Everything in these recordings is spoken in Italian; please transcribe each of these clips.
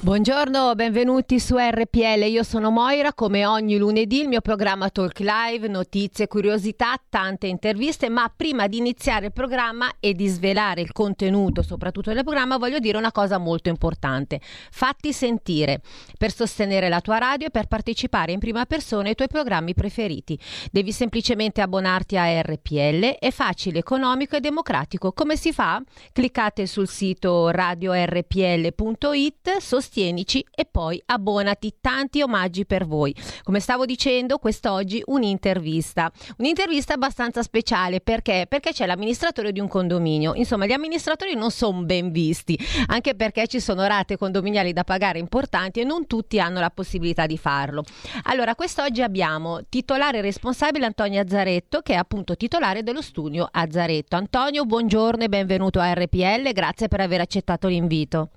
Buongiorno, benvenuti su RPL. Io sono Moira, come ogni lunedì il mio programma Talk Live, notizie, curiosità, tante interviste, ma prima di iniziare il programma e di svelare il contenuto, soprattutto del programma, voglio dire una cosa molto importante. Fatti sentire per sostenere la tua radio e per partecipare in prima persona ai tuoi programmi preferiti. Devi semplicemente abbonarti a RPL, è facile, economico e democratico. Come si fa? Cliccate sul sito radiorpl.it, sostenete sostienici e poi abbonati. Tanti omaggi per voi. Come stavo dicendo, quest'oggi un'intervista. Un'intervista abbastanza speciale perché? Perché c'è l'amministratore di un condominio. Insomma, gli amministratori non sono ben visti, anche perché ci sono rate condominiali da pagare importanti e non tutti hanno la possibilità di farlo. Allora, quest'oggi abbiamo titolare responsabile Antonio Azzaretto, che è appunto titolare dello studio Azzaretto. Antonio, buongiorno e benvenuto a RPL, grazie per aver accettato l'invito.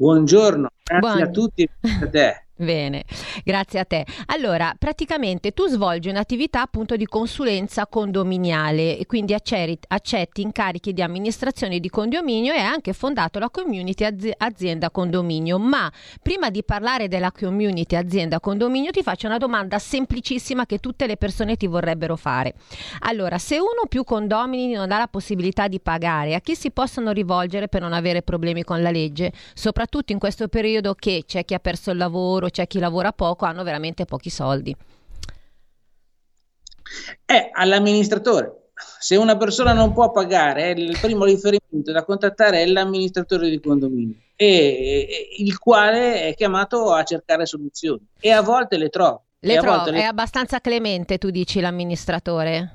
Buongiorno, grazie Buon... a tutti e a te. Bene, grazie a te. Allora, praticamente tu svolgi un'attività appunto di consulenza condominiale e quindi accetti, incarichi di amministrazione di condominio e hai anche fondato la community azienda condominio. Ma prima di parlare della community azienda condominio ti faccio una domanda semplicissima che tutte le persone ti vorrebbero fare. Allora, se uno o più condomini non ha la possibilità di pagare, a chi si possono rivolgere per non avere problemi con la legge? Soprattutto in questo periodo che c'è chi ha perso il lavoro, c'è chi lavora poco, hanno veramente pochi soldi. È all'amministratore. Se una persona non può pagare, il primo riferimento da contattare è l'amministratore di condominio, e, il quale è chiamato a cercare soluzioni e a volte le trova. Le trovo, le... è abbastanza clemente, tu dici l'amministratore?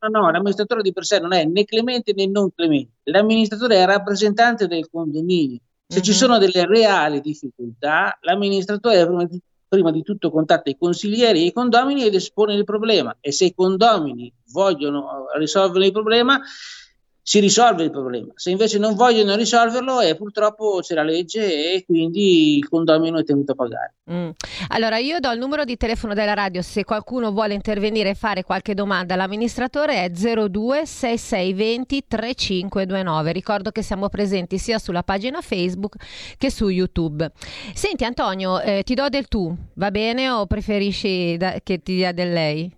No, no, l'amministratore di per sé non è né clemente né non clemente. L'amministratore è rappresentante del condominio se uh-huh. ci mhm. sono delle reali difficoltà, l'amministratore prima di, prima di, tutto contatta i consiglieri e i condomini ed espone il problema e se i condomini vogliono risolvere il problema, si risolve il problema. Se invece non vogliono risolverlo, eh, purtroppo c'è la legge e quindi il condomino è tenuto a pagare. Mm. Allora, io do il numero di telefono della radio se qualcuno vuole intervenire e fare qualche domanda all'amministratore è 02 6620 3529. Ricordo che siamo presenti sia sulla pagina Facebook che su YouTube. Senti Antonio, eh, ti do del tu, va bene o preferisci da- che ti dia del lei?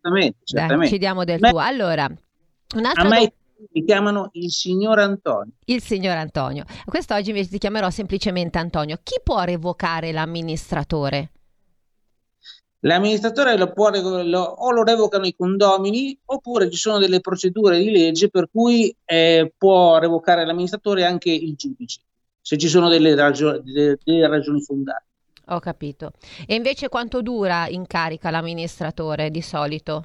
Certamente, certamente. Dai, ci diamo del Beh, tu. Allora, un'altra a me do- mi chiamano il signor Antonio. Il signor Antonio. Quest'oggi invece ti chiamerò semplicemente Antonio. Chi può revocare l'amministratore? L'amministratore lo può, lo, o lo revocano i condomini oppure ci sono delle procedure di legge per cui eh, può revocare l'amministratore anche il giudice, se ci sono delle, ragio- delle, delle ragioni fondate. Ho capito. E invece quanto dura in carica l'amministratore di solito?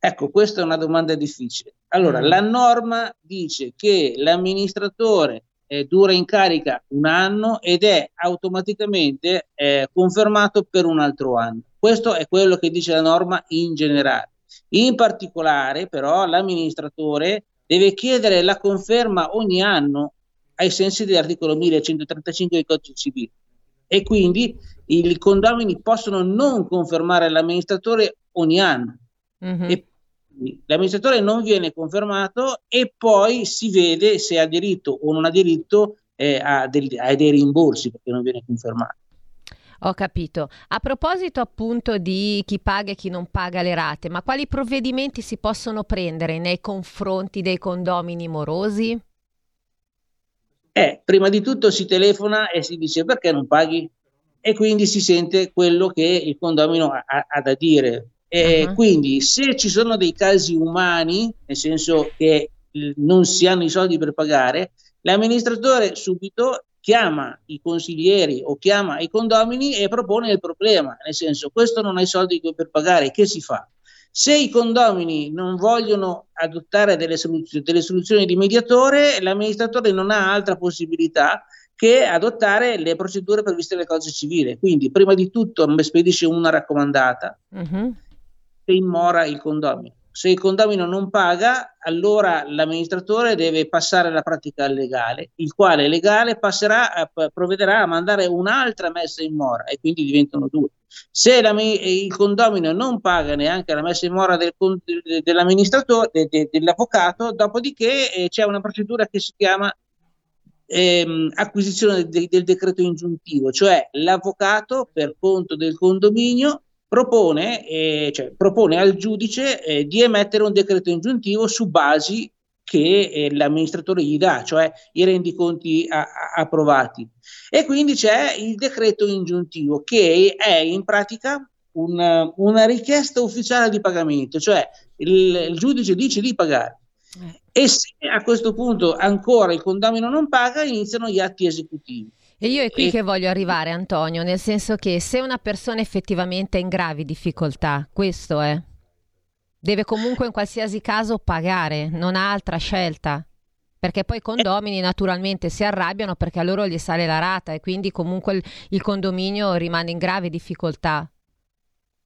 Ecco, questa è una domanda difficile. Allora, mm. la norma dice che l'amministratore eh, dura in carica un anno ed è automaticamente eh, confermato per un altro anno. Questo è quello che dice la norma in generale. In particolare, però, l'amministratore deve chiedere la conferma ogni anno ai sensi dell'articolo 1135 del codice civile e quindi i condomini possono non confermare l'amministratore ogni anno. Mm-hmm. E l'amministratore non viene confermato e poi si vede se ha diritto o non ha diritto eh, a, del, a dei rimborsi perché non viene confermato. Ho capito. A proposito appunto di chi paga e chi non paga le rate, ma quali provvedimenti si possono prendere nei confronti dei condomini morosi? Eh, prima di tutto si telefona e si dice perché non paghi? E quindi si sente quello che il condomino ha, ha da dire. E uh-huh. Quindi se ci sono dei casi umani, nel senso che non si hanno i soldi per pagare, l'amministratore subito chiama i consiglieri o chiama i condomini e propone il problema, nel senso questo non ha i soldi per pagare, che si fa? Se i condomini non vogliono adottare delle soluzioni, delle soluzioni di mediatore, l'amministratore non ha altra possibilità che adottare le procedure previste nel codice civile. Quindi, prima di tutto, spedisce una raccomandata. Uh-huh se immora il condomino. Se il condomino non paga, allora l'amministratore deve passare alla pratica legale, il quale legale passerà, provvederà a mandare un'altra messa in mora e quindi diventano due. Se la, il condomino non paga neanche la messa in mora del, dell'amministratore, de, de, dell'avvocato, dopodiché eh, c'è una procedura che si chiama ehm, acquisizione de, del decreto ingiuntivo, cioè l'avvocato per conto del condominio propone, eh, cioè, propone al giudice eh, di emettere un decreto ingiuntivo su basi che eh, l'amministratore gli dà, cioè i rendiconti a, a, approvati. E quindi c'è il decreto ingiuntivo che è in pratica una, una richiesta ufficiale di pagamento, cioè il, il giudice dice di pagare. Eh. E se a questo punto ancora il condomino non paga, iniziano gli atti esecutivi. E io è qui e... che voglio arrivare, Antonio, nel senso che se una persona effettivamente è in gravi difficoltà, questo è, deve comunque in qualsiasi caso pagare, non ha altra scelta. Perché poi i condomini naturalmente si arrabbiano perché a loro gli sale la rata e quindi comunque il, il condominio rimane in grave difficoltà.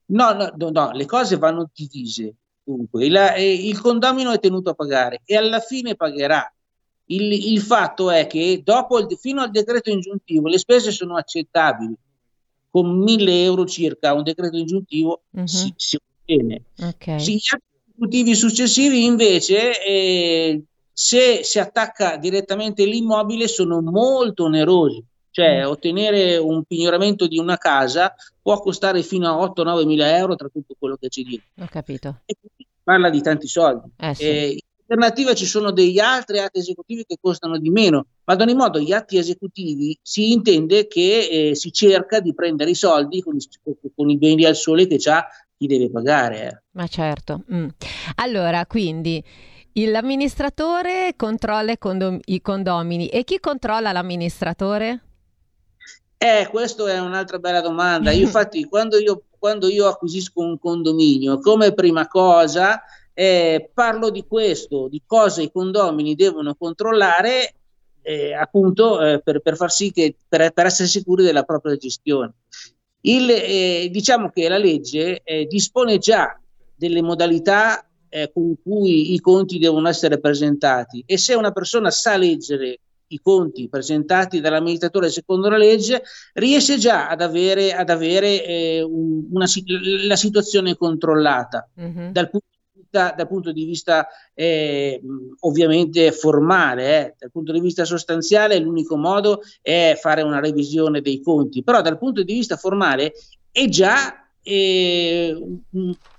No, no, no, no, le cose vanno divise. Dunque, il, eh, il condomino è tenuto a pagare e alla fine pagherà. Il, il fatto è che dopo il, fino al decreto ingiuntivo le spese sono accettabili. Con 1000 euro circa un decreto ingiuntivo uh-huh. si, si ottiene. Okay. Gli esecutivi successivi invece eh, se si attacca direttamente l'immobile sono molto onerosi, cioè mm. ottenere un pignoramento di una casa può costare fino a 8-9 mila euro tra tutto quello che c'è dietro. Ho capito. E parla di tanti soldi. Eh, sì. Alternativa ci sono degli altri atti esecutivi che costano di meno, ma ad ogni modo gli atti esecutivi si intende che eh, si cerca di prendere i soldi con i, con i beni al sole che ha chi deve pagare. Eh. Ma certo. Mm. Allora, quindi L'amministratore controlla i, condom- i condomini e chi controlla l'amministratore? Eh, questa è un'altra bella domanda. Io, infatti, quando io, quando io acquisisco un condominio, come prima cosa eh, parlo di questo, di cosa i condomini devono controllare eh, appunto eh, per, per, far sì che per, per, essere sicuri della propria gestione. Il, eh, diciamo che la legge eh, dispone già delle modalità eh, con cui i conti devono essere presentati e se una persona sa leggere i conti presentati dall'amministratore secondo la legge riesce già ad avere, ad avere eh, una, la situazione controllata mm-hmm. dal punto dal punto di vista eh, ovviamente formale, eh. dal punto di vista sostanziale l'unico modo è fare una revisione dei conti, però dal punto di vista formale è già è,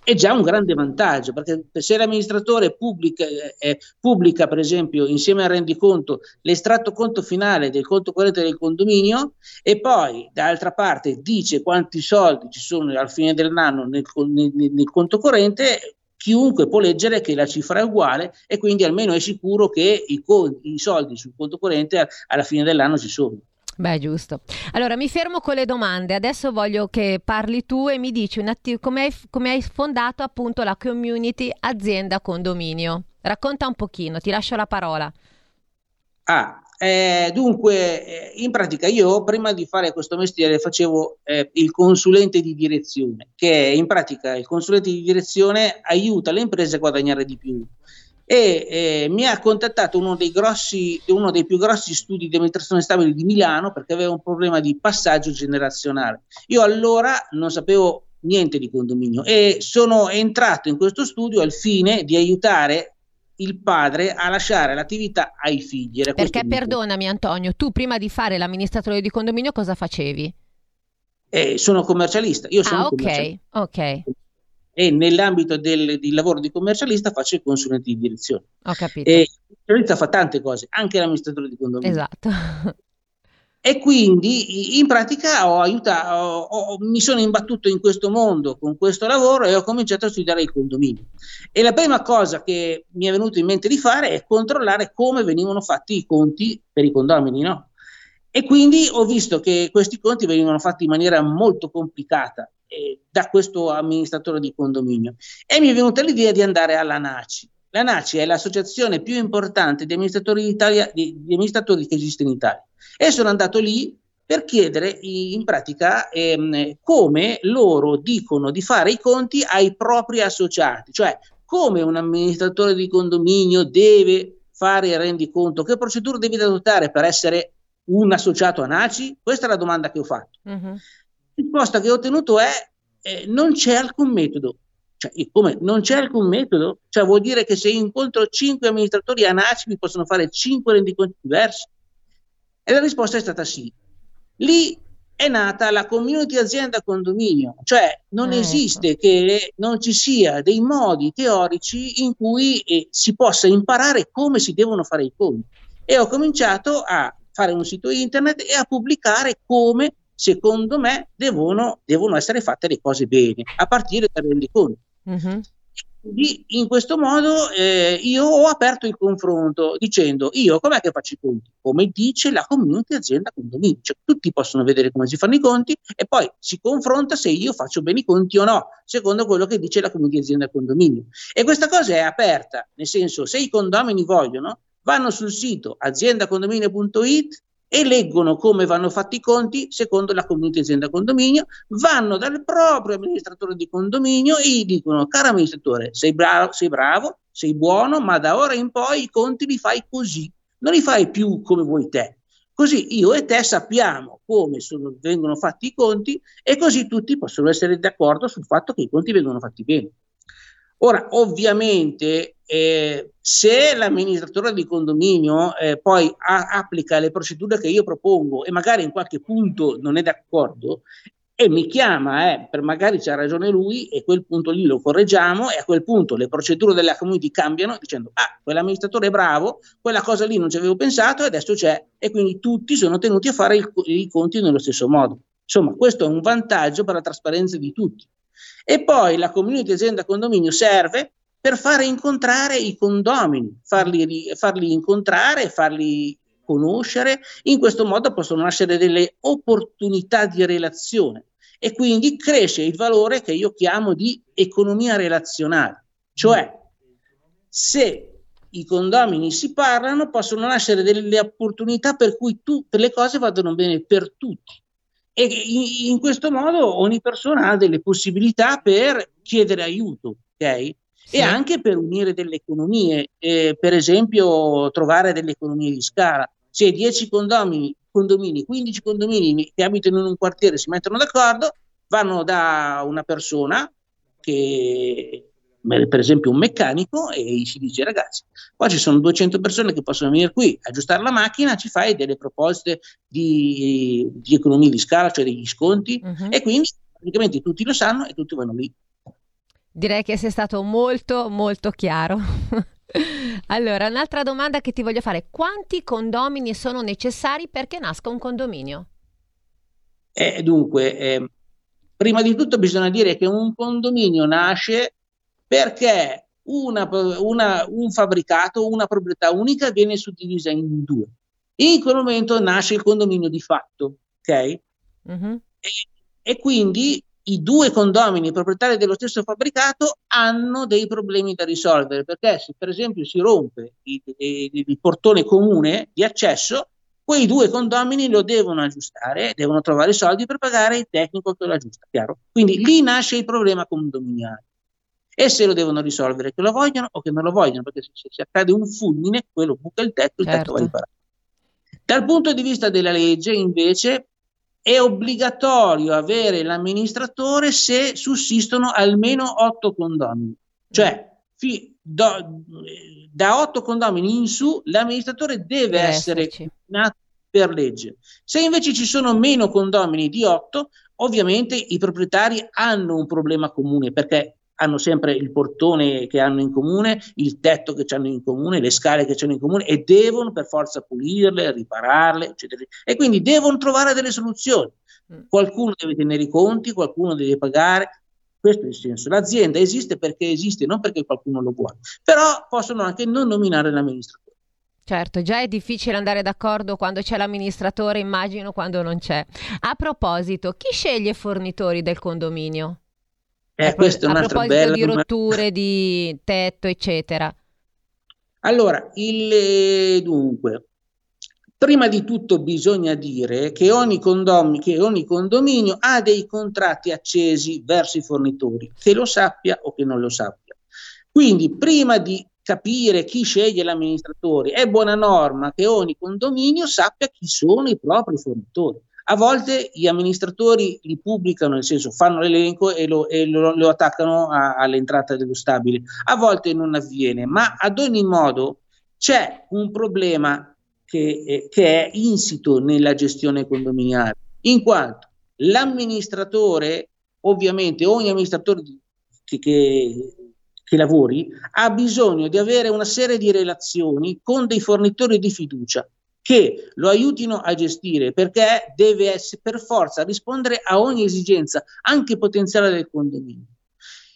è già un grande vantaggio perché se l'amministratore pubblica, eh, pubblica, per esempio insieme al rendiconto l'estratto conto finale del conto corrente del condominio e poi d'altra parte dice quanti soldi ci sono al fine dell'anno nel, nel, nel conto corrente chiunque può leggere che la cifra è uguale e quindi almeno è sicuro che i, i soldi sul conto corrente alla fine dell'anno ci sono. Beh, giusto. Allora mi fermo con le domande. Adesso voglio che parli tu e mi dici atti- come, hai, come hai fondato appunto la community azienda condominio. Racconta un pochino, ti lascio la parola. Ah, eh, dunque, eh, in pratica io prima di fare questo mestiere facevo eh, il consulente di direzione, che in pratica il consulente di direzione aiuta le imprese a guadagnare di più e eh, mi ha contattato uno dei, grossi, uno dei più grossi studi di amministrazione stabile di Milano perché aveva un problema di passaggio generazionale. Io allora non sapevo niente di condominio e sono entrato in questo studio al fine di aiutare il padre a lasciare l'attività ai figli. Perché perdonami Antonio, tu prima di fare l'amministratore di condominio cosa facevi? Eh, sono commercialista. Io sono ah, ok, ok e nell'ambito del, del, lavoro di commercialista faccio il consulente di direzione. Ho capito. E il commercialista fa tante cose, anche l'amministratore di condominio. Esatto. E quindi in pratica ho aiutato, ho, ho, mi sono imbattuto in questo mondo con questo lavoro e ho cominciato a studiare il condominio. E la prima cosa che mi è venuto in mente di fare è controllare come venivano fatti i conti per i condomini, no? E quindi ho visto che questi conti venivano fatti in maniera molto complicata eh, da questo amministratore di condominio e mi è venuta l'idea di andare alla NACI. La NACI è l'associazione più importante di amministratori, di, di amministratori che esiste in Italia e sono andato lì per chiedere in pratica ehm, come loro dicono di fare i conti ai propri associati, cioè come un amministratore di condominio deve fare il rendiconto, che procedure deve adottare per essere un associato a NACI? Questa è la domanda che ho fatto. Uh-huh. risposta che ho ottenuto è eh, non c'è alcun metodo. Cioè, come non c'è alcun metodo? Cioè, vuol dire che se incontro cinque amministratori ANACI mi possono fare cinque rendiconti diversi? E la risposta è stata sì. Lì è nata la community azienda condominio, cioè non ah, esiste ecco. che non ci sia dei modi teorici in cui eh, si possa imparare come si devono fare i conti. E ho cominciato a fare un sito internet e a pubblicare come secondo me devono, devono essere fatte le cose bene, a partire dal rendiconto. Mm-hmm. Quindi in questo modo eh, io ho aperto il confronto dicendo io com'è che faccio i conti? Come dice la community azienda condominio, cioè tutti possono vedere come si fanno i conti e poi si confronta se io faccio bene i conti o no, secondo quello che dice la community azienda condominio. E questa cosa è aperta, nel senso se i condomini vogliono vanno sul sito aziendacondominio.it e leggono come vanno fatti i conti secondo la community azienda condominio, vanno dal proprio amministratore di condominio e gli dicono, caro amministratore, sei bravo, sei bravo, sei buono, ma da ora in poi i conti li fai così, non li fai più come vuoi te. Così io e te sappiamo come sono, vengono fatti i conti e così tutti possono essere d'accordo sul fatto che i conti vengono fatti bene. Ora, ovviamente, eh, se l'amministratore di condominio eh, poi a- applica le procedure che io propongo e magari in qualche punto non è d'accordo e mi chiama, eh, per magari c'ha ragione lui e quel punto lì lo correggiamo e a quel punto le procedure della community cambiano dicendo ah, quell'amministratore è bravo, quella cosa lì non ci avevo pensato e adesso c'è e quindi tutti sono tenuti a fare il, i conti nello stesso modo. Insomma, questo è un vantaggio per la trasparenza di tutti. E poi la community azienda condominio serve per fare incontrare i condomini, farli, farli incontrare, farli conoscere, in questo modo possono nascere delle opportunità di relazione e quindi cresce il valore che io chiamo di economia relazionale, cioè se i condomini si parlano possono nascere delle opportunità per cui tutte le cose vadano bene per tutti e in, questo modo ogni persona ha delle possibilità per chiedere aiuto, ok? Sì. E anche per unire delle economie, eh, per esempio trovare delle economie di scala. Se 10 condomini, condomini, 15 condomini che abitano in un quartiere si mettono d'accordo, vanno da una persona che per esempio un meccanico e gli si dice ragazzi qua ci sono 200 persone che possono venire qui aggiustare la macchina ci fai delle proposte di, di economia di scala cioè degli sconti uh-huh. e quindi praticamente tutti lo sanno e tutti vanno lì. Direi che sei stato molto molto chiaro. Allora un'altra domanda che ti voglio fare. Quanti condomini sono necessari perché nasca un condominio? Eh, dunque eh, prima di tutto bisogna dire che un condominio nasce perché una, una, un fabbricato, una proprietà unica viene suddivisa in due. In quel momento nasce il condominio di fatto, ok? Uh-huh. E, e, quindi i due condomini proprietari dello stesso fabbricato hanno dei problemi da risolvere, perché se per esempio si rompe il, il, il portone comune di accesso, quei due condomini lo devono aggiustare, devono trovare i soldi per pagare il tecnico che lo aggiusta, chiaro? Quindi lì nasce il problema condominiale e se lo devono risolvere che lo vogliono o che non lo vogliono, perché se, se accade un fulmine, quello buca il tetto, il certo. tetto va riparato. Dal punto di vista della legge, invece, è obbligatorio avere l'amministratore se sussistono almeno otto condomini. Cioè, fi, do, da otto condomini in su, l'amministratore deve, deve essere nato per legge. Se invece ci sono meno condomini di otto, ovviamente i proprietari hanno un problema comune perché hanno sempre il portone che hanno in comune, il tetto che hanno in comune, le scale che hanno in comune e devono per forza pulirle, ripararle, eccetera. E quindi devono trovare delle soluzioni. Mm. Qualcuno deve tenere i conti, qualcuno deve pagare. Questo è il senso. L'azienda esiste perché esiste, non perché qualcuno lo vuole. Però possono anche non nominare l'amministratore. Certo, già è difficile andare d'accordo quando c'è l'amministratore, immagino quando non c'è. A proposito, chi sceglie i fornitori del condominio? Eh, a, questa è un'altra a bella di rotture di tetto, eccetera. Allora, il, eh, dunque, prima di tutto bisogna dire che ogni, condominio, che ogni condominio ha dei contratti accesi verso i fornitori, che lo sappia o che non lo sappia. Quindi, prima di capire chi sceglie l'amministratore, è buona norma che ogni condominio sappia chi sono i propri fornitori A volte gli amministratori li pubblicano, nel senso fanno l'elenco e lo, e lo, lo attaccano a, all'entrata dello stabile. A volte non avviene, ma ad ogni modo c'è un problema che, eh, che è insito nella gestione condominiale, in quanto l'amministratore, ovviamente ogni amministratore che, che, che lavori, ha bisogno di avere una serie di relazioni con dei fornitori di fiducia che lo aiutino a gestire perché deve essere per forza rispondere a ogni esigenza, anche potenziale del condominio.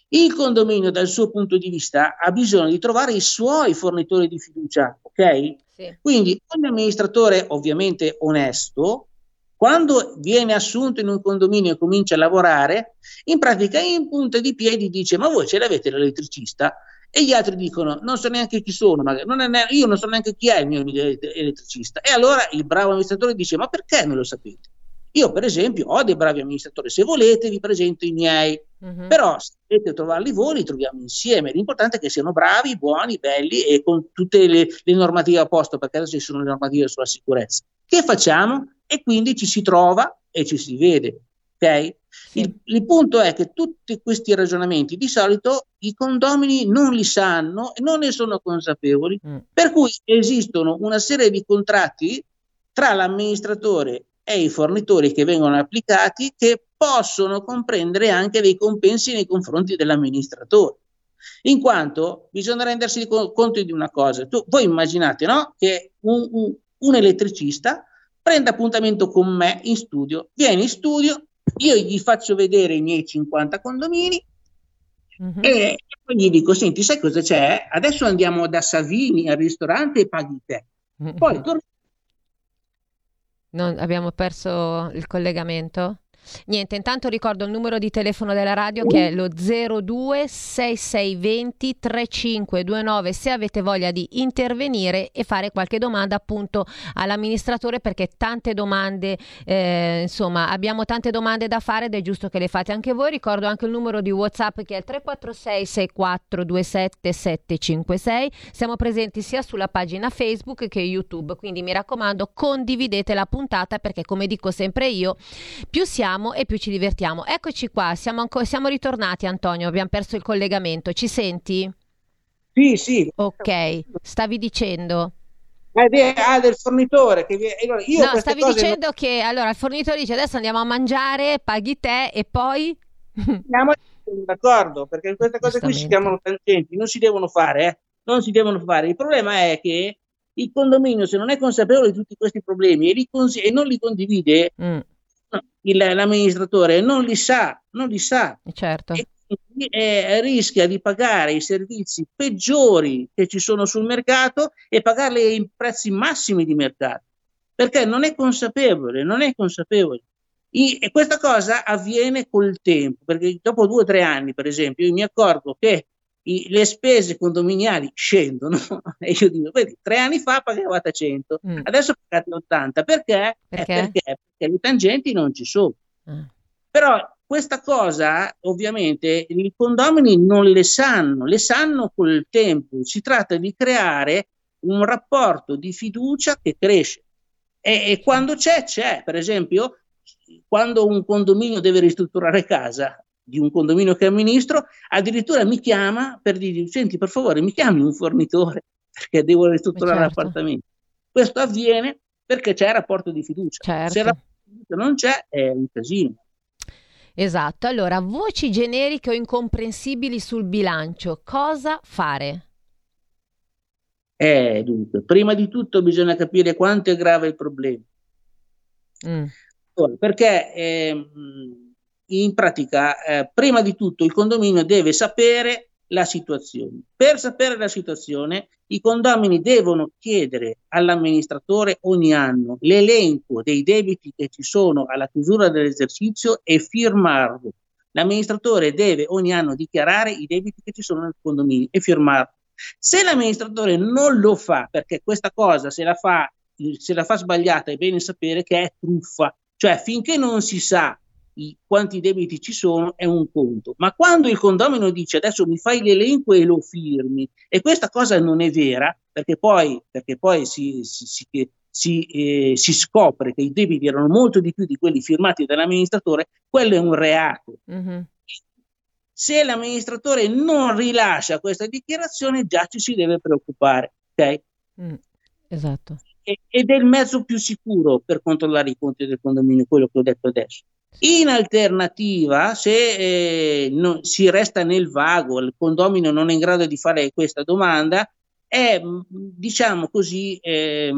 Il condominio, dal suo punto di vista, ha bisogno di trovare i suoi fornitori di fiducia, ok? Sì. Quindi ogni amministratore, ovviamente onesto, quando viene assunto in un condominio e comincia a lavorare, in pratica in punta di piedi dice: Ma voi ce l'avete l'elettricista? E gli altri dicono: Non so neanche chi sono, non ne- io non so neanche chi è il mio elettricista. E allora il bravo amministratore dice: Ma perché non lo sapete? Io, per esempio, ho dei bravi amministratori, se volete vi presento i miei, uh-huh. però se volete trovarli voi, li troviamo insieme. L'importante è che siano bravi, buoni, belli e con tutte le, le normative a posto, perché adesso ci sono le normative sulla sicurezza. Che facciamo? E quindi ci si trova e ci si vede. Okay? Sì. Il, il, punto è che tutti questi ragionamenti di solito i condomini non li sanno e non ne sono consapevoli, mm. per cui esistono una serie di contratti tra l'amministratore e i fornitori che vengono applicati che possono comprendere anche dei compensi nei confronti dell'amministratore. In quanto bisogna rendersi conto di una cosa, tu, voi immaginate no? che un, un, un elettricista prende appuntamento con me in studio, viene in studio, io gli faccio vedere i miei 50 condomini uh-huh. e poi gli dico, senti, sai cosa c'è? Adesso andiamo da Savini al ristorante e paghi te. Uh-huh. Poi torniamo non, abbiamo perso il collegamento? Niente, intanto ricordo il numero di telefono della radio che è lo 02 6620 3529 se avete voglia di intervenire e fare qualche domanda appunto all'amministratore perché tante domande, eh, insomma abbiamo tante domande da fare ed è giusto che le fate anche voi. Ricordo anche il numero di WhatsApp che è il 346 6427 756. Siamo presenti sia sulla pagina Facebook che YouTube, quindi mi raccomando condividete la puntata perché come dico sempre io, più siamo parliamo e più ci divertiamo. Eccoci qua, siamo, anco- siamo ritornati Antonio, abbiamo perso il collegamento, ci senti? Sì, sì. Ok, stavi dicendo? Ah, del fornitore. Che io no, stavi dicendo non... che allora il fornitore dice adesso andiamo a mangiare, paghi te e poi... Andiamo d'accordo, perché queste cose qui si chiamano tangenti, non si devono fare, eh? non si devono fare. Il problema è che il condominio, se non è consapevole di tutti questi problemi e, cons- e non li condivide, mm il, l'amministratore non li sa, non li sa. Certo. E eh, rischia di pagare i servizi peggiori che ci sono sul mercato e pagarli in prezzi massimi di mercato perché non è consapevole, non è consapevole. I, e questa cosa avviene col tempo, perché dopo due o tre anni, per esempio, io mi accorgo che i, le spese condominiali scendono e io dico, vedi, tre anni fa pagavate 100, mm. adesso pagate 80, perché? Perché? Eh, perché? perché? le tangenti non ci sono. Mm. Però questa cosa ovviamente i condomini non le sanno, le sanno col tempo, si tratta di creare un rapporto di fiducia che cresce e, e quando c'è, c'è, per esempio, quando un condominio deve ristrutturare casa, di un condominio che amministro, addirittura mi chiama per dire, senti per favore mi chiami un fornitore perché devo ristrutturare certo. l'appartamento. Questo avviene perché c'è rapporto di fiducia. Certo. Se il rapporto di fiducia non c'è è un casino. Esatto, allora voci generiche o incomprensibili sul bilancio, cosa fare? Eh, dunque, prima di tutto bisogna capire quanto è grave il problema. Mm. Perché eh, in pratica, eh, prima di tutto il condominio deve sapere la situazione. Per sapere la situazione, i condomini devono chiedere all'amministratore ogni anno l'elenco dei debiti che ci sono alla chiusura dell'esercizio e firmarlo. L'amministratore deve ogni anno dichiarare i debiti che ci sono nel condominio e firmarlo. Se l'amministratore non lo fa, perché questa cosa se la fa, se la fa sbagliata, è bene sapere che è truffa, cioè finché non si sa i, quanti debiti ci sono è un conto, ma quando il condomino dice adesso mi fai l'elenco e lo firmi, e questa cosa non è vera, perché poi, perché poi si, si, si, si, eh, si, scopre che i debiti erano molto di più di quelli firmati dall'amministratore, quello è un reato. Mm-hmm. Se l'amministratore non rilascia questa dichiarazione, già ci si deve preoccupare. Okay? Mm, esatto. Ed è il mezzo più sicuro per controllare i conti del condominio, quello che ho detto adesso. In alternativa, se eh, non, si resta nel vago, il condomino non è in grado di fare questa domanda, è, diciamo così, eh,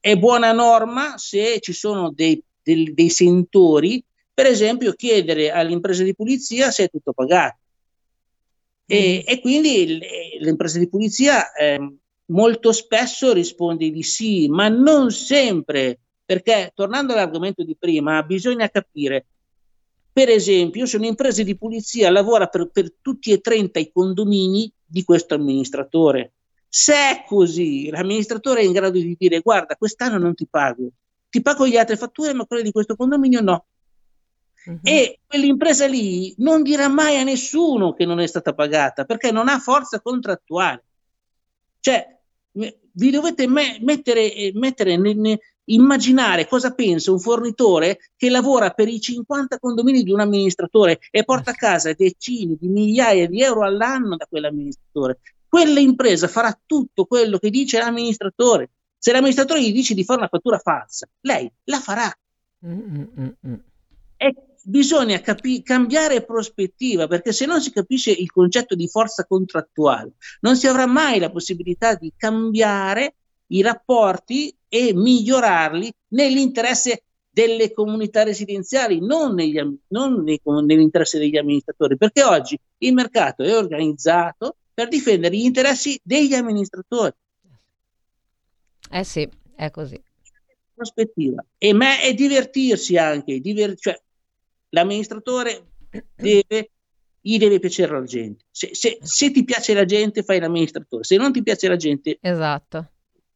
è buona norma se ci sono dei, dei, dei sentori, per esempio chiedere all'impresa di pulizia se è tutto pagato. E, mm. e quindi l'impresa di pulizia eh, molto spesso risponde di sì, ma non sempre, perché tornando all'argomento di prima, bisogna capire, per esempio, se un'impresa di pulizia lavora per, per tutti e 30 i condomini di questo amministratore, se è così, l'amministratore è in grado di dire guarda, quest'anno non ti pago, ti pago le altre fatture, ma quelle di questo condominio no. Uh-huh. E quell'impresa lì non dirà mai a nessuno che non è stata pagata perché non ha forza contrattuale. Cioè, vi dovete me- mettere, mettere ne- ne- immaginare cosa pensa un fornitore che lavora per i 50 condomini di un amministratore e porta a casa decine di migliaia di euro all'anno da quell'amministratore quell'impresa farà tutto quello che dice l'amministratore. Se l'amministratore gli dice di fare una fattura falsa, lei la farà. Mm-mm-mm. E bisogna capi- cambiare prospettiva perché se non si capisce il concetto di forza contrattuale, non si avrà mai la possibilità di cambiare i rapporti e migliorarli nell'interesse delle comunità residenziali, non, negli, non nei, nell'interesse degli amministratori, perché oggi il mercato è organizzato per difendere gli interessi degli amministratori. Eh sì, è così. Prospettiva. E me è divertirsi anche, diver- cioè, l'amministratore deve, gli deve piacere la gente. Se, se, se, ti piace la gente, fai l'amministratore. Se non ti piace la gente, esatto.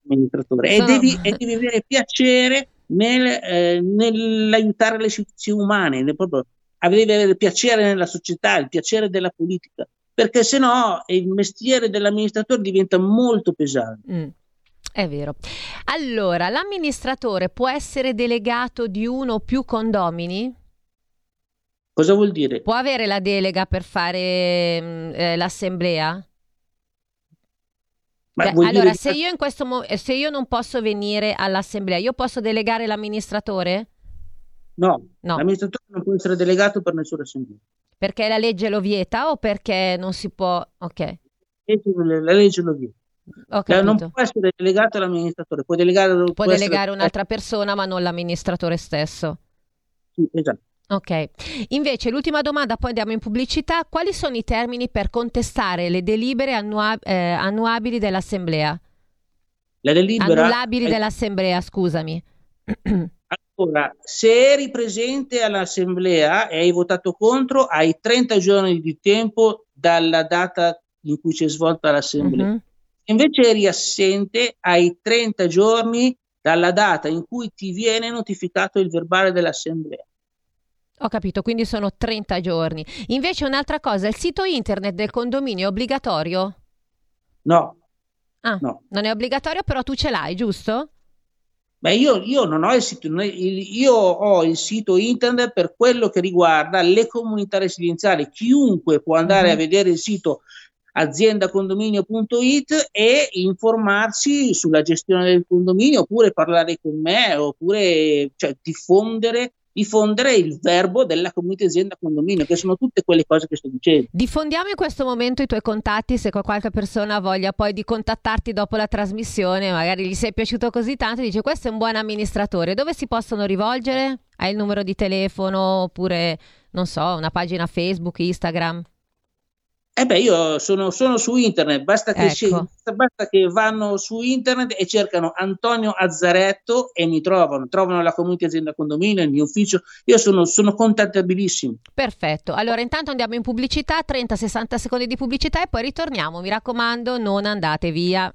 Amministratore. Sono... E, devi, e, devi, avere piacere nel, eh, nell'aiutare le istituzioni umane, nel, proprio, devi avere piacere nella società, il piacere della politica perché se no il mestiere dell'amministratore diventa molto pesante. Mm. È vero. Allora, l'amministratore può essere delegato di uno o più condomini? Cosa vuol dire? Può avere la delega per fare mm, eh, l'assemblea? Beh, allora, se io, in questo mo- se io non posso venire all'assemblea, io posso delegare l'amministratore? No, no, l'amministratore non può essere delegato per nessuna assemblea. Perché la legge lo vieta o perché non si può... Ok. La legge lo vieta. Cioè, non può essere delegato all'amministratore, può delegare, può può delegare essere... un'altra persona ma non l'amministratore stesso. Sì, esatto. Ok, invece l'ultima domanda, poi andiamo in pubblicità. Quali sono i termini per contestare le delibere annua- eh, annuabili dell'Assemblea? La delibera... Annullabili è... dell'Assemblea, scusami. Ora, se eri presente all'assemblea e hai votato contro, hai 30 giorni di tempo dalla data in cui si è svolta l'assemblea. Uh-huh. Invece eri assente, hai 30 giorni dalla data in cui ti viene notificato il verbale dell'assemblea. Ho capito, quindi sono 30 giorni. Invece un'altra cosa, il sito internet del condominio è obbligatorio? No. Ah, no. non è obbligatorio, però tu ce l'hai, giusto? Beh, io, io, non ho il sito, io ho il sito internet per quello che riguarda le comunità residenziali. Chiunque può andare mm-hmm. a vedere il sito aziendacondominio.it e informarsi sulla gestione del condominio oppure parlare con me oppure cioè, diffondere diffondere il verbo della comunità azienda condominio, che sono tutte quelle cose che sto dicendo. Diffondiamo in questo momento i tuoi contatti, se qualche persona voglia poi di contattarti dopo la trasmissione, magari gli sei piaciuto così tanto dice questo è un buon amministratore, dove si possono rivolgere? Hai il numero di telefono oppure, non so, una pagina Facebook, Instagram? Eh beh, io sono, sono su internet, basta che, ecco. basta che, vanno su internet e cercano Antonio Azzaretto e mi trovano, trovano la comunità azienda condominio, il mio ufficio, io sono, sono contattabilissimo. Perfetto, allora intanto andiamo in pubblicità, 30-60 secondi di pubblicità e poi ritorniamo, mi raccomando non andate via.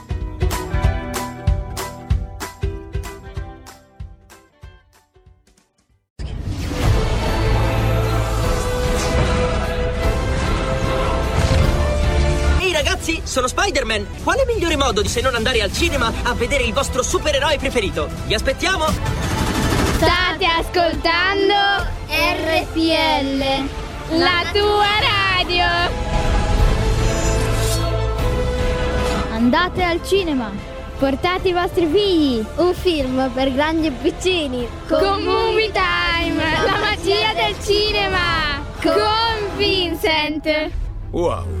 Spider-Man. Quale migliore modo di se non andare al cinema a vedere il vostro supereroe preferito? Vi aspettiamo! State ascoltando RPL, la tua radio. Andate al cinema. Portate i vostri figli. Un film per grandi e piccini. Con Movie Time, la magia del cinema. Con Vincent. Wow.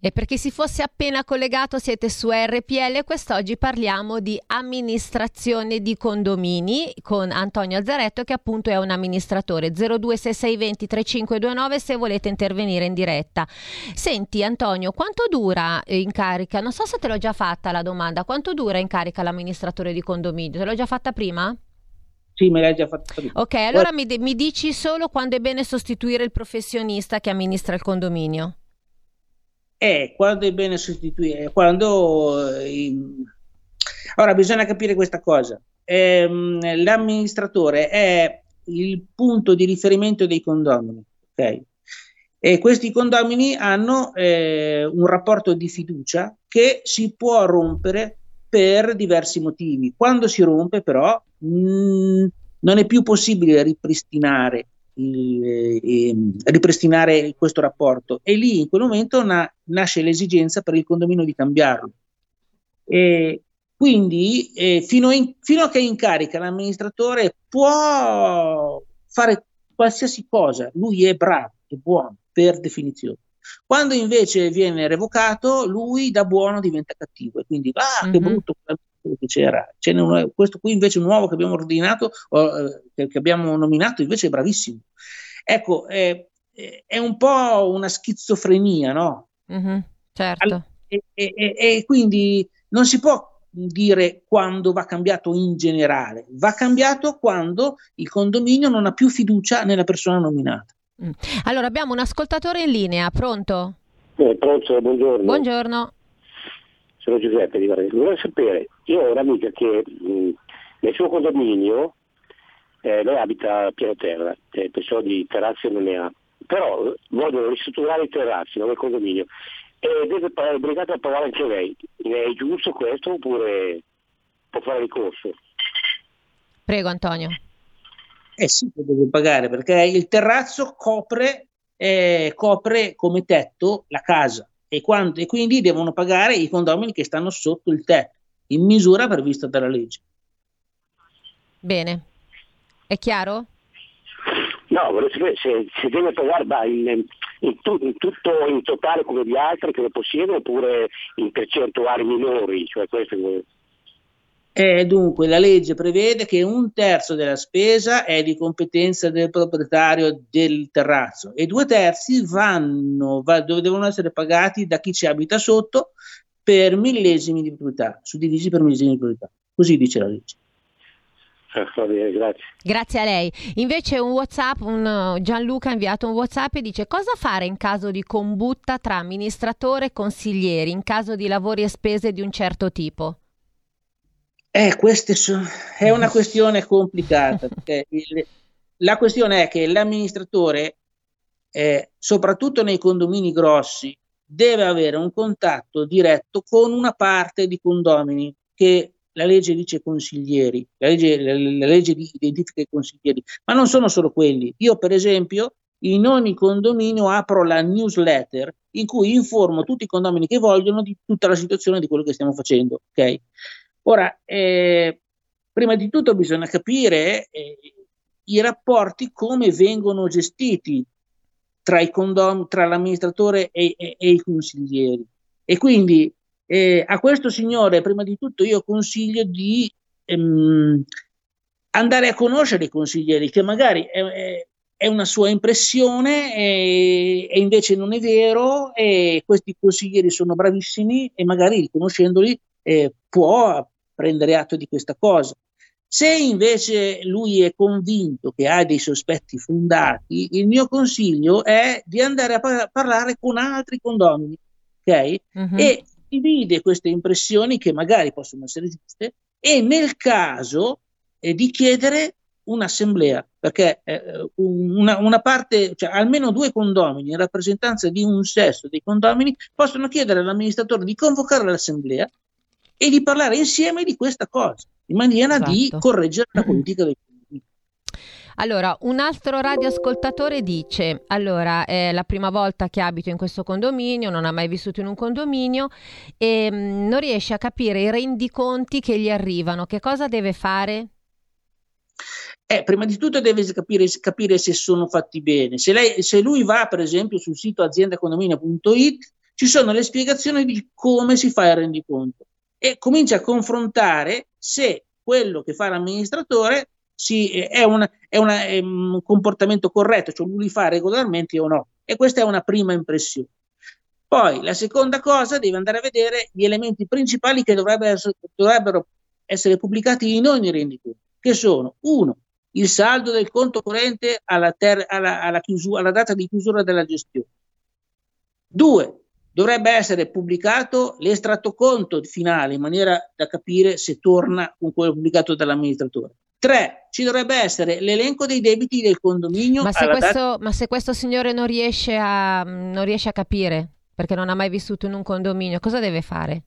E per chi si fosse appena collegato siete su RPL, quest'oggi parliamo di amministrazione di condomini con Antonio Azzaretto che appunto è un amministratore 026620 3529 se volete intervenire in diretta. Senti Antonio, quanto dura in carica? Non so se te l'ho già fatta la domanda, quanto dura in carica l'amministratore di condominio? Te l'ho già fatta prima? Sì, me l'hai già fatta prima. Ok, allora mi, de- mi dici solo quando è bene sostituire il professionista che amministra il condominio è quando è bene sostituire, quando... Eh, ora bisogna capire questa cosa. Ehm, l'amministratore è il punto di riferimento dei condomini, ok? E questi condomini hanno eh, un rapporto di fiducia che si può rompere per diversi motivi. Quando si rompe, però, mh, non è più possibile ripristinare eh, ripristinare questo rapporto e lì in quel momento na, nasce l'esigenza per il condominio di cambiarlo. E quindi eh, fino, in, fino, a che in carica l'amministratore può fare qualsiasi cosa, lui è bravo, è buono per definizione. Quando invece viene revocato, lui da buono diventa cattivo e quindi ah, mm-hmm. che mhm. Brutto che c'era. Ce n'è questo qui invece nuovo che abbiamo ordinato, eh, che abbiamo nominato, invece è bravissimo. Ecco, eh, è un po' una schizofrenia, no? Mm-hmm, certo. E, e, e, quindi non si può dire quando va cambiato in generale, va cambiato quando il condominio non ha più fiducia nella persona nominata. Mm. Allora abbiamo un ascoltatore in linea, pronto? Eh, pronto, buongiorno. Buongiorno sono Giuseppe di Varese. Vorrei sapere, io ho un'amica che mh, nel suo condominio, eh, lei abita a piano terra, eh, perciò di terrazze non ne ha, però vogliono ristrutturare i terrazzi nel condominio e deve è obbligata a pagare anche lei. È giusto questo oppure può fare ricorso? Prego Antonio. Eh sì, deve pagare perché il terrazzo copre, eh, copre come tetto la casa e, quando, e quindi devono pagare i condomini che stanno sotto il tetto, in misura prevista dalla legge. Bene, è chiaro? No, volevo sapere se, se deve pagare bah, in, in, tu, in, tutto in totale come gli altri che lo possiedono oppure in percentuali minori, cioè questo eh, dunque, la legge prevede che un terzo della spesa è di competenza del proprietario del terrazzo e due terzi vanno, va, devono essere pagati da chi ci abita sotto per millesimi di proprietà, suddivisi per millesimi di proprietà. Così dice la legge. Bene, grazie. Grazie a lei. Invece un WhatsApp, un Gianluca ha inviato un WhatsApp e dice cosa fare in caso di combutta tra amministratore e consiglieri in caso di lavori e spese di un certo tipo? Eh, questa è una questione complicata. il, la questione è che l'amministratore, eh, soprattutto nei condomini grossi, deve avere un contatto diretto con una parte di condomini che la legge dice consiglieri, la legge, la, la legge identifica i consiglieri, ma non sono solo quelli. Io, per esempio, in ogni condominio apro la newsletter in cui informo tutti i condomini che vogliono di tutta la situazione di quello che stiamo facendo. Okay? Ora, eh, prima di tutto bisogna capire eh, i rapporti come vengono gestiti tra, i condom, tra l'amministratore e, e, e, i consiglieri. E quindi eh, a questo signore, prima di tutto, io consiglio di ehm, andare a conoscere i consiglieri, che magari è, è, una sua impressione e, e, invece non è vero, e questi consiglieri sono bravissimi e magari conoscendoli eh, può prendere atto di questa cosa. Se invece lui è convinto che ha dei sospetti fondati, il mio consiglio è di andare a par- parlare con altri condomini, ok? Uh-huh. E divide queste impressioni che magari possono essere giuste e nel caso eh, di chiedere un'assemblea, perché eh, una, una, parte, cioè almeno due condomini in rappresentanza di un sesto dei condomini possono chiedere all'amministratore di convocare l'assemblea e di parlare insieme di questa cosa in maniera esatto. di correggere la politica del allora, un altro radioascoltatore dice: Allora, è la prima volta che abito in questo condominio, non ha mai vissuto in un condominio e mh, mm, non riesce a capire i rendiconti che gli arrivano. Che cosa deve fare? Eh, prima di tutto deve capire, capire se sono fatti bene. Se, lei, se, lui va, per esempio, sul sito aziendacondominio.it, ci sono le spiegazioni di come si fa il rendiconto e comincia a confrontare se quello che fa l'amministratore si, è, una, è, una, è, un comportamento corretto, cioè lui li fa regolarmente o no. E questa è una prima impressione. Poi la seconda cosa deve andare a vedere gli elementi principali che dovrebbero dovrebbero essere pubblicati in ogni rendiconto, che sono uno, il saldo del conto corrente alla, ter- alla, alla, chiusura, alla data di chiusura della gestione. Due, dovrebbe essere pubblicato l'estratto conto finale in maniera da capire se torna con quello pubblicato dall'amministratore. Tre, ci dovrebbe essere l'elenco dei debiti del condominio. Ma se, questo, data... ma se questo, signore non riesce, a, non riesce, a, capire, perché non ha mai vissuto in un condominio, cosa deve fare?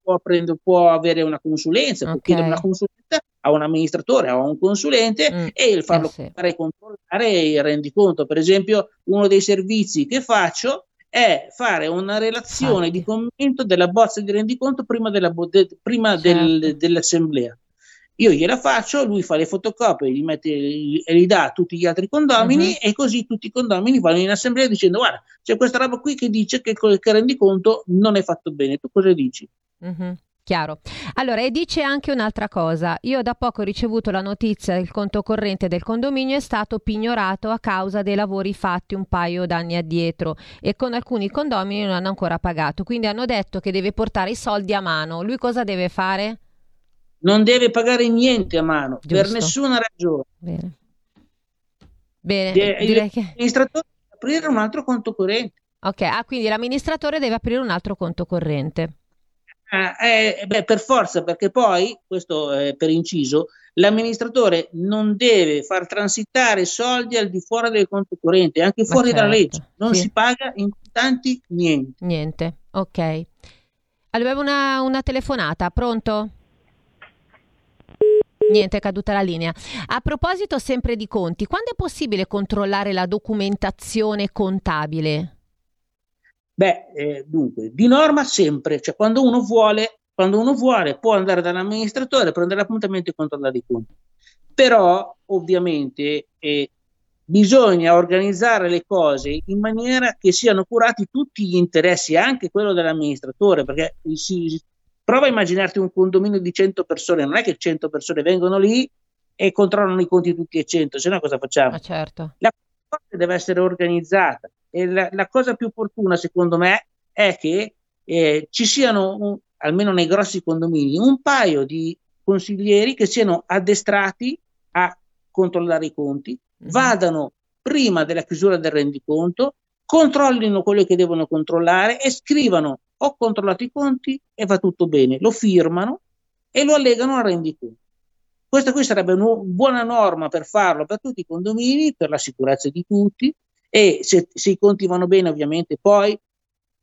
Può, prendere, può avere una consulenza, okay. può chiedere una consulenza a un amministratore o a un consulente mm. e farlo eh sì. fare controllare il rendiconto. Per esempio, uno dei servizi che faccio è fare una relazione di commento della bozza di rendiconto prima, della, de, prima certo. del, dell'assemblea. Io gliela faccio, lui fa le fotocopie gli mette, e li dà a tutti gli altri condomini uh-huh. e così tutti i condomini vanno in assemblea dicendo guarda c'è questa roba qui che dice che il rendiconto non è fatto bene, tu cosa dici? Uh-huh. Chiaro. Allora, e dice anche un'altra cosa. Io da poco ho ricevuto la notizia che il conto corrente del condominio è stato pignorato a causa dei lavori fatti un paio d'anni addietro e con alcuni condomini non hanno ancora pagato. Quindi hanno detto che deve portare i soldi a mano. Lui cosa deve fare? Non deve pagare niente a mano, Giusto. per nessuna ragione. Bene. Bene, De- direi che... L'amministratore deve aprire un altro conto corrente. Ok, ah, quindi l'amministratore deve aprire un altro conto corrente. Eh, beh, per forza, perché poi, questo è per inciso, l'amministratore non deve far transitare soldi al di fuori del conto corrente, anche fuori certo, dalla legge. Non sì. si paga in contanti niente. Niente, ok. Abbiamo una, una telefonata, pronto? Niente, è caduta la linea. A proposito sempre di conti, quando è possibile controllare la documentazione contabile? Beh, eh, dunque, di norma sempre, cioè quando uno vuole, quando uno vuole può andare dall'amministratore, prendere l'appuntamento e controllare i conti. Però, ovviamente, eh, bisogna organizzare le cose in maniera che siano curati tutti gli interessi, anche quello dell'amministratore, perché si, prova a immaginarti un condominio di 100 persone, non è che 100 persone vengono lì e controllano i conti tutti e 100, se no cosa facciamo? Ah, certo. La cosa deve essere organizzata e la, la, cosa più opportuna, secondo me, è che eh, ci siano, un, almeno nei grossi condomini, un paio di consiglieri che siano addestrati a controllare i conti, mm-hmm. vadano prima della chiusura del rendiconto, controllino quello che devono controllare e scrivano ho controllato i conti e va tutto bene, lo firmano e lo allegano al rendiconto. Questa qui sarebbe una buona norma per farlo per tutti i condomini, per la sicurezza di tutti e se, se i conti vanno bene ovviamente poi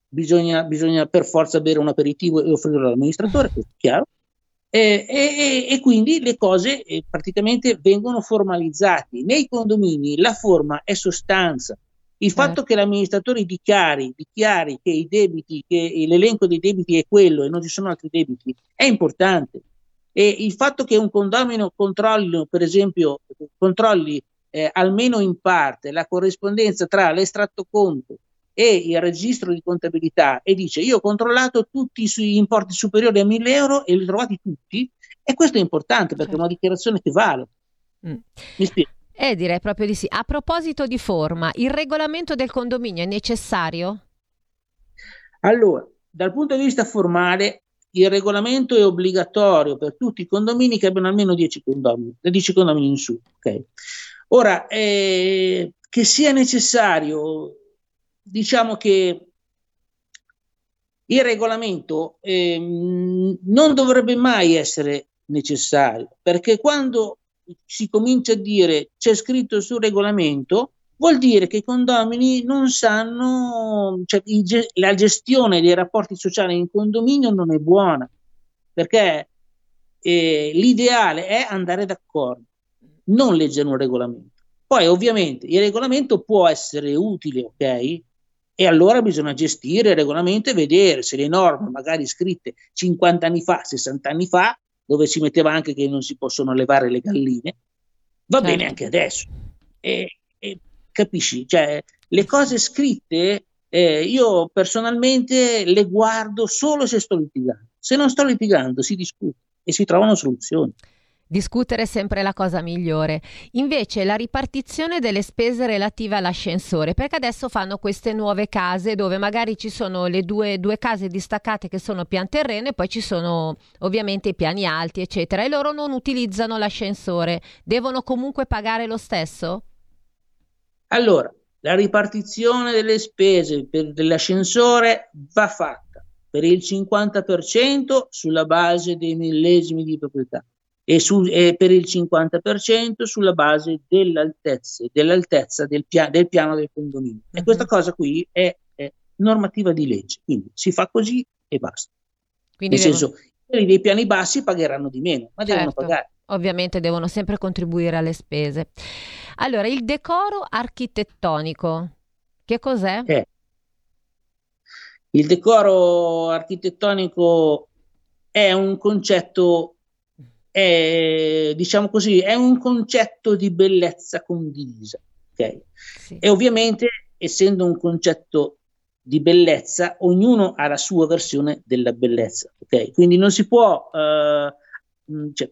bisogna, bisogna, per forza bere un aperitivo e offrirlo all'amministratore, questo è chiaro. E, e, e, quindi le cose eh, praticamente vengono formalizzate. Nei condomini la forma è sostanza. Il certo. fatto che l'amministratore dichiari, dichiari che i debiti, che l'elenco dei debiti è quello e non ci sono altri debiti, è importante. E il fatto che un condomino controlli, per esempio, controlli eh, almeno in parte la corrispondenza tra l'estratto conto e il registro di contabilità e dice io ho controllato tutti i importi superiori a 1000 euro e li ho trovati tutti e questo è importante perché certo. è una dichiarazione che vale. Mm. Mi spiego. Eh, direi proprio di sì. A proposito di forma, il regolamento del condominio è necessario? Allora, dal punto di vista formale, il regolamento è obbligatorio per tutti i condomini che abbiano almeno 10 condomini, 10 condomini in su. Okay. Ora, eh, che sia necessario, diciamo che il regolamento eh, non dovrebbe mai essere necessario, perché quando si comincia a dire c'è scritto sul regolamento, vuol dire che i condomini non sanno, cioè la gestione dei rapporti sociali in condominio non è buona, perché eh, l'ideale è andare d'accordo non leggere un regolamento. Poi ovviamente il regolamento può essere utile, ok? E allora bisogna gestire il regolamento e vedere se le norme, magari scritte 50 anni fa, 60 anni fa, dove si metteva anche che non si possono levare le galline, va certo. bene anche adesso. E, capisci? Cioè, le cose scritte eh, io personalmente le guardo solo se sto litigando. Se non sto litigando si discute e si trovano soluzioni. Discutere è sempre la cosa migliore. Invece la ripartizione delle spese relative all'ascensore, perché adesso fanno queste nuove case dove magari ci sono le due, due case distaccate che sono pian terreno e poi ci sono ovviamente i piani alti, eccetera, e loro non utilizzano l'ascensore. Devono comunque pagare lo stesso? Allora, la ripartizione delle spese per l'ascensore va fatta per il 50% sulla base dei millesimi di proprietà e, su, e per il 50% sulla base dell'altezza, dell'altezza del, pia- del, piano del condominio. E questa mhm. cosa qui è, è, normativa di legge, quindi si fa così e basta. Quindi Nel devo... senso, quelli dei piani bassi pagheranno di meno, ma certo. devono pagare. Ovviamente devono sempre contribuire alle spese. Allora, il decoro architettonico, che cos'è? Eh. Il decoro architettonico è un concetto è, diciamo così, è un concetto di bellezza condivisa. Okay? Sì. E ovviamente, essendo un concetto di bellezza, ognuno ha la sua versione della bellezza. Okay? Quindi non si può, eh, cioè,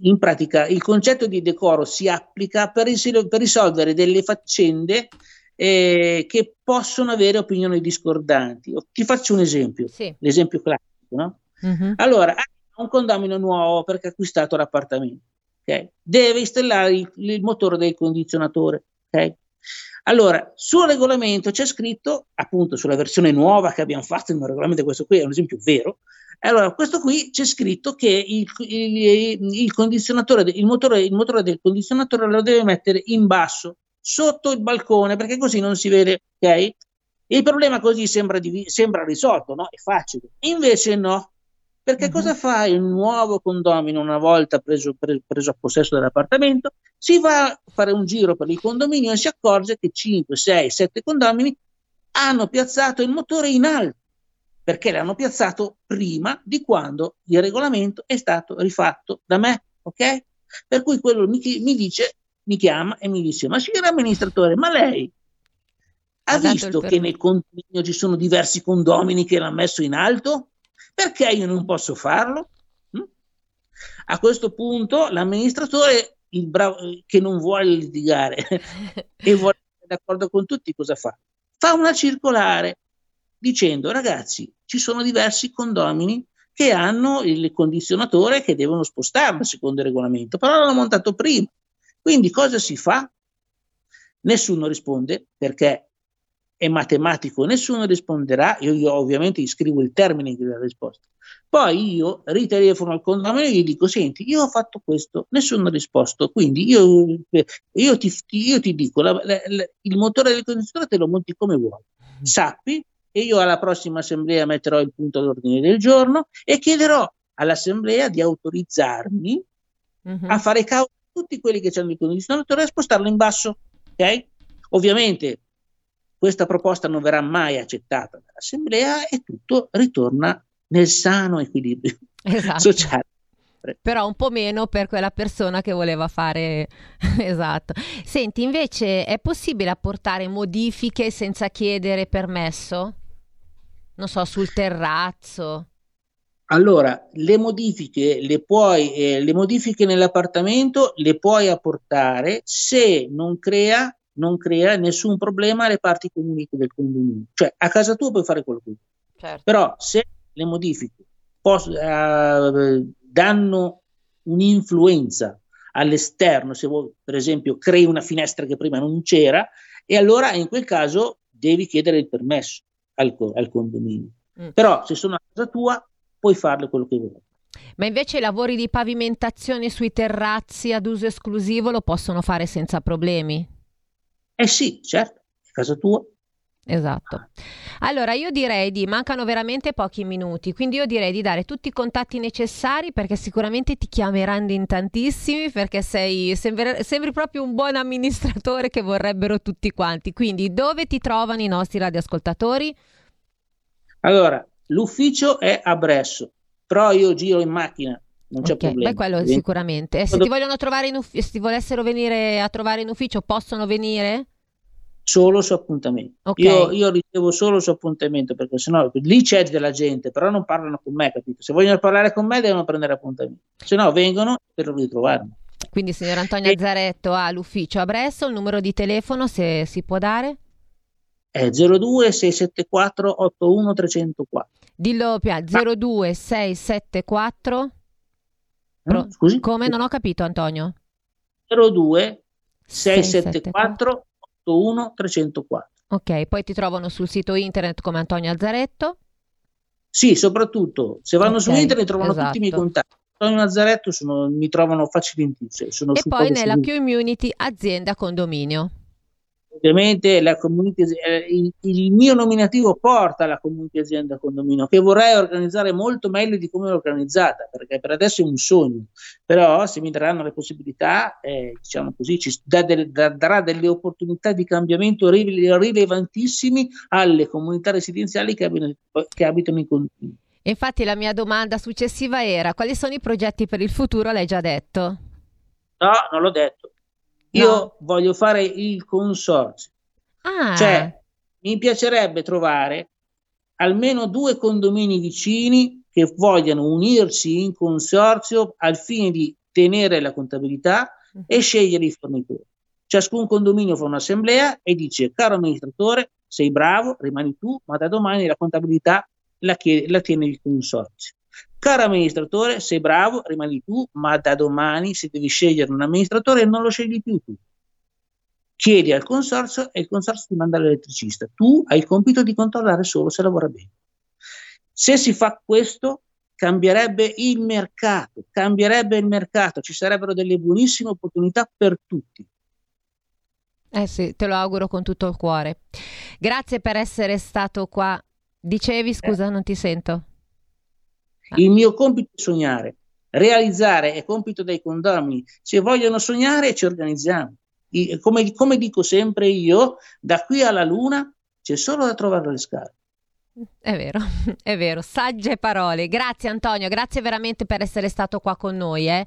in pratica, il concetto di decoro si applica per, ris- per risolvere delle faccende eh, che possono avere opinioni discordanti. Ti faccio un esempio, sì. l'esempio classico. No? Mm-hmm. Allora, un condomino nuovo perché ha acquistato l'appartamento. Okay? Deve installare il, il, motore del condizionatore. Okay? Allora, sul regolamento c'è scritto, appunto sulla versione nuova che abbiamo fatto, il regolamento questo qui è un esempio vero, allora questo qui c'è scritto che il, il, il condizionatore, il motore, il motore del condizionatore lo deve mettere in basso, sotto il balcone, perché così non si vede, ok? Il problema così sembra, div- sembra risolto, no? È facile. Invece no, perché uh-huh. cosa fa il nuovo condomino una volta preso, pre, preso a possesso dell'appartamento? Si va a fare un giro per il condominio e si accorge che 5, 6, 7 condomini hanno piazzato il motore in alto, perché l'hanno piazzato prima di quando il regolamento è stato rifatto da me, ok? Per cui quello mi, mi dice, mi chiama e mi dice, ma signor amministratore, ma lei ha, ha visto che nel condominio ci sono diversi condomini che l'hanno messo in alto? Perché io non posso farlo? Hm? A questo punto l'amministratore, il bravo, che non vuole litigare e vuole essere d'accordo con tutti, cosa fa? Fa una circolare dicendo ragazzi, ci sono diversi condomini che hanno il condizionatore che devono spostarlo secondo il regolamento, però l'hanno montato prima. Quindi cosa si fa? Nessuno risponde perché è matematico, nessuno risponderà, io, io ovviamente gli scrivo il termine della risposta. Poi io ritelefono al condomino e gli dico: Senti, io ho fatto questo, nessuno ha risposto. Quindi io, io, ti, io ti, dico: la, la, la, il motore del condizionatore te lo monti come vuoi. Sappi e io alla prossima assemblea metterò il punto all'ordine del giorno e chiederò all'assemblea di autorizzarmi uh-huh. a fare causa a tutti quelli che hanno il condizionatore e a spostarlo in basso. Ok? Ovviamente questa proposta non verrà mai accettata dall'assemblea e tutto ritorna nel sano equilibrio esatto. sociale. Però un po' meno per quella persona che voleva fare esatto. Senti, invece è possibile apportare modifiche senza chiedere permesso? Non so, sul terrazzo. Allora, le modifiche, le, puoi, eh, le modifiche nell'appartamento le puoi apportare se non crea, non crea nessun problema alle parti comuniche del condominio. Cioè, a casa tua puoi fare quello che vuoi. Certo. Però se le modifiche pos- uh, danno un'influenza all'esterno, se vuoi, per esempio, crei una finestra che prima non c'era, e allora in quel caso devi chiedere il permesso al, al condominio. Mm. Però se sono a casa tua, puoi farle quello che vuoi. Ma invece i lavori di pavimentazione sui terrazzi ad uso esclusivo lo possono fare senza problemi? Eh sì, certo, a casa tua Esatto. Allora io direi di mancano veramente pochi minuti, quindi io direi di dare tutti i contatti necessari perché sicuramente ti chiameranno in tantissimi perché sei, sembri, sembri proprio un buon amministratore che vorrebbero tutti quanti. Quindi dove ti trovano i nostri radioascoltatori? Allora, l'ufficio è a Bresso, però io giro in macchina, non c'è okay, problema. Beh, quello Quindi, sicuramente. E se ti vogliono trovare in ufficio, se ti volessero venire a trovare in ufficio, possono venire? solo su appuntamento. Okay. Io, io, ricevo solo su appuntamento perché sennò lì c'è della gente, però non parlano con me, capito? Se vogliono parlare con me devono prendere appuntamento, se no vengono per ritrovarmi. Quindi signor Antonio e... Zaretto ha l'ufficio a Bresso, il numero di telefono se si può dare? È 02 674 81 304. Dillo più 02 674 Pro... Scusi? Come? Non ho capito Antonio. 02 674 81 304. Ok, poi ti trovano sul sito internet come Antonio Azzaretto? Sì, soprattutto se vanno okay, su internet trovano esatto. tutti i miei esatto. contatti. Antonio Nazzaretto sono, mi trovano facilmente. Sono e poi nella Q-Immunity azienda condominio ovviamente la community, eh, il, il, mio nominativo porta alla community azienda condominio che vorrei organizzare molto meglio di come l'ho organizzata perché per adesso è un sogno. Però se mi daranno le possibilità eh, diciamo così ci dà del, da, darà delle opportunità di cambiamento rilevantissimi alle comunità residenziali che abitano, che abitano in condominio. Infatti la mia domanda successiva era quali sono i progetti per il futuro? L'hai già detto? No non l'ho detto io no. voglio fare il consorzio. Ah. Cioè, mi piacerebbe trovare almeno due condomini vicini che vogliano unirsi in consorzio al fine di tenere la contabilità uh-huh. e scegliere i fornitori. Ciascun condominio fa un'assemblea e dice, caro amministratore, sei bravo, rimani tu, ma da domani la contabilità la, chiede, la tiene il consorzio. Caro amministratore, sei bravo, rimani tu, ma da domani se devi scegliere un amministratore non lo scegli più tu. Chiedi al consorzio e il consorzio ti manda l'elettricista. Tu hai il compito di controllare solo se lavora bene. Se si fa questo, cambierebbe il mercato, cambierebbe il mercato, ci sarebbero delle buonissime opportunità per tutti. Eh sì, te lo auguro con tutto il cuore. Grazie per essere stato qua. Dicevi, scusa, eh. non ti sento. Ah. Il mio compito è sognare, realizzare è compito dei condomini. Se vogliono sognare, ci organizziamo. Come, come dico sempre io, da qui alla luna c'è solo da trovare le scale. È vero, è vero, sagge parole. Grazie Antonio, grazie veramente per essere stato qua con noi. Eh.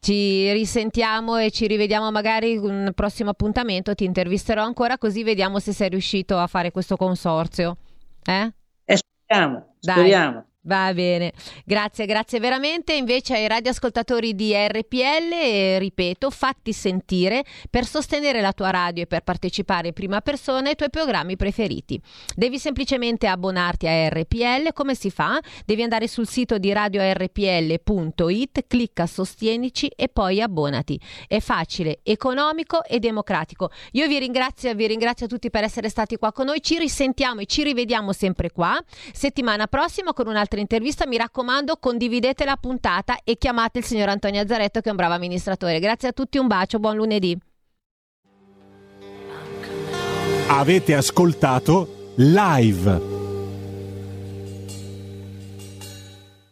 Ci risentiamo e ci rivediamo magari in un prossimo appuntamento, ti intervisterò ancora così vediamo se sei riuscito a fare questo consorzio. Eh? Eh, speriamo, speriamo. Va bene, grazie, grazie veramente. Invece ai radioascoltatori di RPL, eh, ripeto, fatti sentire per sostenere la tua radio e per partecipare in prima persona ai tuoi programmi preferiti. Devi semplicemente abbonarti a RPL. Come si fa? Devi andare sul sito di radiorpl.it, clicca Sostienici e poi abbonati. È facile, economico e democratico. Io vi ringrazio, vi ringrazio tutti per essere stati qua con noi. Ci risentiamo e ci rivediamo sempre qua settimana prossima con un'altra intervista. Mi raccomando, condividete la puntata e chiamate il signor Antonio Azzaretto che è un bravo amministratore. Grazie a tutti, un bacio, buon lunedì. Avete ascoltato live